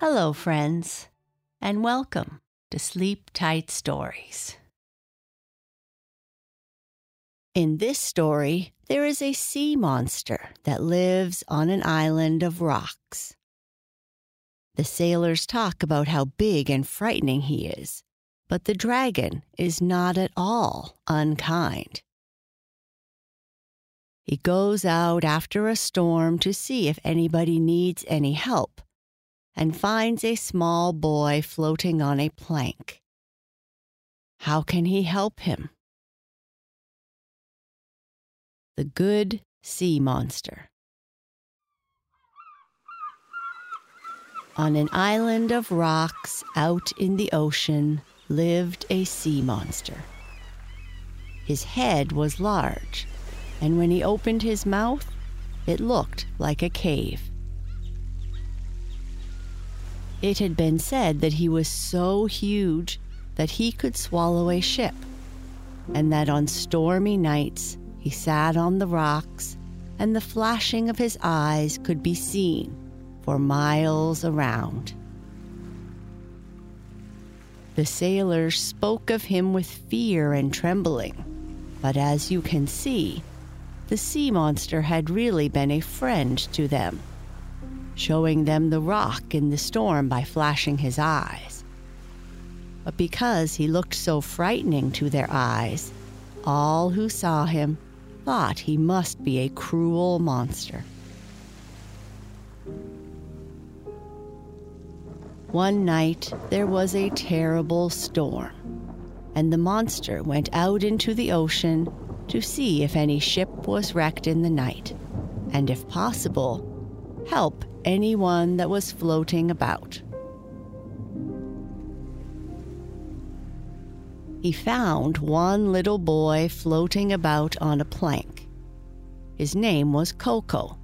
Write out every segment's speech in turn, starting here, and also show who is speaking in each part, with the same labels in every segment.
Speaker 1: Hello, friends, and welcome to Sleep Tight Stories. In this story, there is a sea monster that lives on an island of rocks. The sailors talk about how big and frightening he is, but the dragon is not at all unkind. He goes out after a storm to see if anybody needs any help and finds a small boy floating on a plank. How can he help him? The Good Sea Monster. On an island of rocks out in the ocean lived a sea monster. His head was large, and when he opened his mouth, it looked like a cave. It had been said that he was so huge that he could swallow a ship, and that on stormy nights he sat on the rocks and the flashing of his eyes could be seen for miles around. The sailors spoke of him with fear and trembling, but as you can see, the sea monster had really been a friend to them showing them the rock in the storm by flashing his eyes. But because he looked so frightening to their eyes, all who saw him thought he must be a cruel monster. One night there was a terrible storm, and the monster went out into the ocean to see if any ship was wrecked in the night, and if possible, help anyone that was floating about. He found one little boy floating about on a plank. His name was Coco,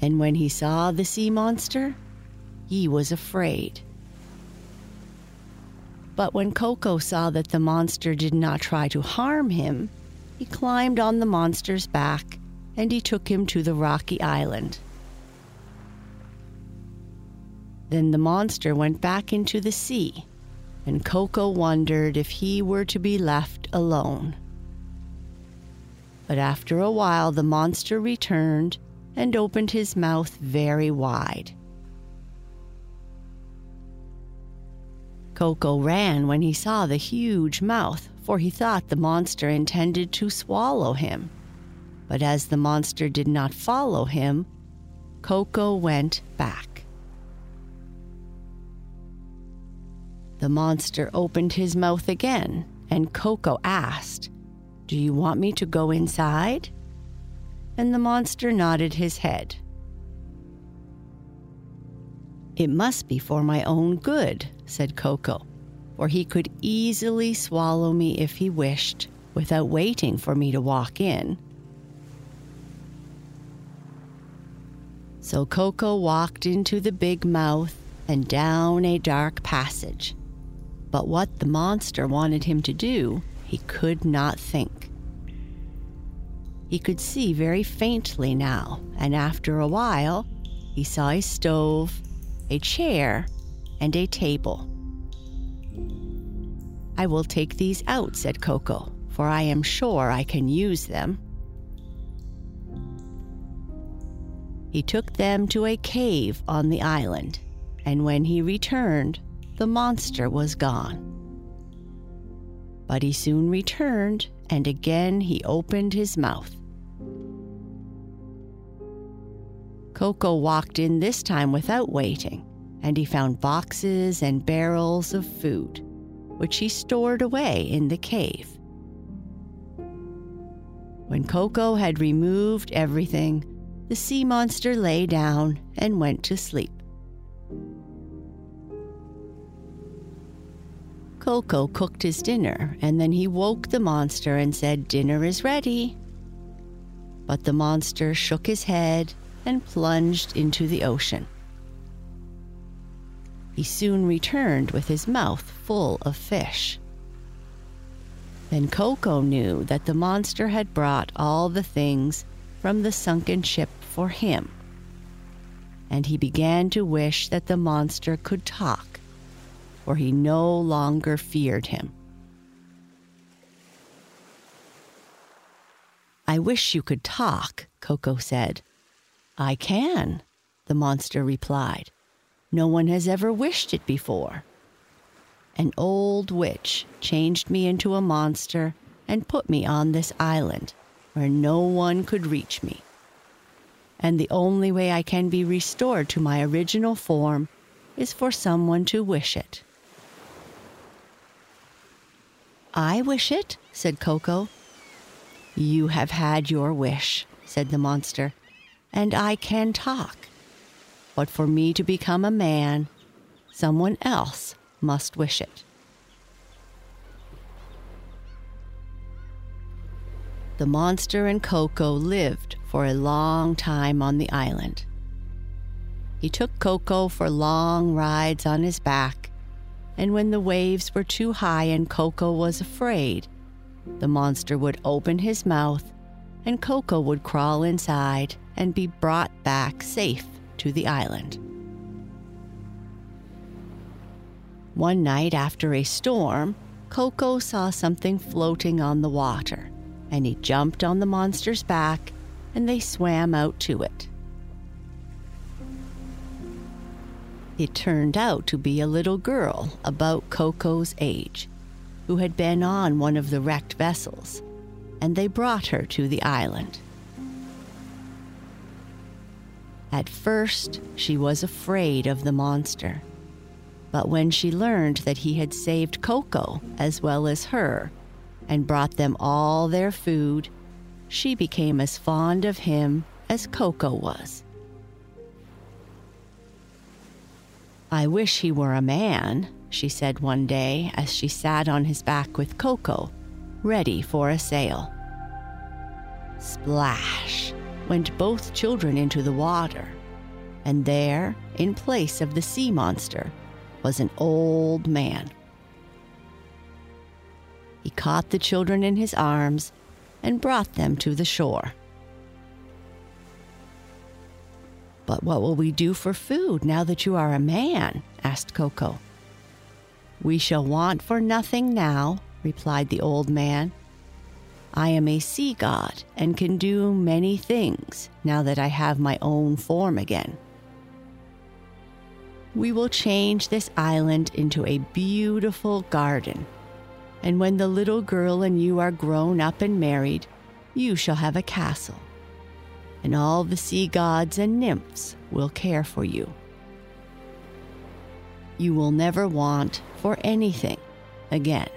Speaker 1: and when he saw the sea monster, he was afraid. But when Coco saw that the monster did not try to harm him, he climbed on the monster's back and he took him to the rocky island. Then the monster went back into the sea, and Coco wondered if he were to be left alone. But after a while, the monster returned and opened his mouth very wide. Coco ran when he saw the huge mouth, for he thought the monster intended to swallow him. But as the monster did not follow him, Coco went back. The monster opened his mouth again, and Coco asked, Do you want me to go inside? And the monster nodded his head. It must be for my own good, said Coco, for he could easily swallow me if he wished, without waiting for me to walk in. So Coco walked into the big mouth and down a dark passage. But what the monster wanted him to do, he could not think. He could see very faintly now, and after a while, he saw a stove, a chair, and a table. I will take these out, said Coco, for I am sure I can use them. He took them to a cave on the island, and when he returned, the monster was gone. But he soon returned, and again he opened his mouth. Coco walked in this time without waiting, and he found boxes and barrels of food, which he stored away in the cave. When Coco had removed everything, the sea monster lay down and went to sleep. Coco cooked his dinner, and then he woke the monster and said, Dinner is ready. But the monster shook his head and plunged into the ocean. He soon returned with his mouth full of fish. Then Coco knew that the monster had brought all the things from the sunken ship for him. and he began to wish that the monster could talk, for he no longer feared him. I wish you could talk, Coco said. I can, the monster replied. No one has ever wished it before. An old witch changed me into a monster and put me on this island where no one could reach me. And the only way I can be restored to my original form is for someone to wish it. I wish it, said Koko. You have had your wish, said the monster, and I can talk. But for me to become a man, someone else must wish it. The monster and Koko lived for a long time on the island. He took Koko for long rides on his back, and when the waves were too high and Koko was afraid, the monster would open his mouth and Koko would crawl inside and be brought back safe to the island. One night after a storm, Koko saw something floating on the water, and he jumped on the monster's back and they swam out to it. It turned out to be a little girl about Koko's age who had been on one of the wrecked vessels, and they brought her to the island. At first, she was afraid of the monster. But when she learned that he had saved Koko as well as her and brought them all their food, she became as fond of him as Koko was. I wish he were a man, she said one day as she sat on his back with Koko, ready for a sail. Splash! went both children into the water, and there, in place of the sea monster, was an old man. He caught the children in his arms and brought them to the shore. But what will we do for food now that you are a man? asked Koko. We shall want for nothing now, replied the old man. I am a sea god and can do many things now that I have my own form again. We will change this island into a beautiful garden. And when the little girl and you are grown up and married, you shall have a castle. And all the sea gods and nymphs will care for you. You will never want for anything again.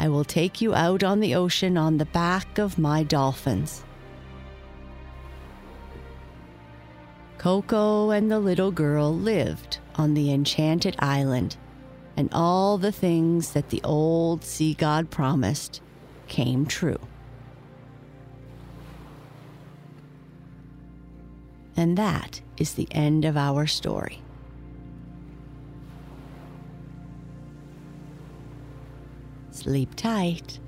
Speaker 1: I will take you out on the ocean on the back of my dolphins. Koko and the little girl lived on the enchanted island, and all the things that the old sea god promised came true. And that is the end of our story. Sleep tight.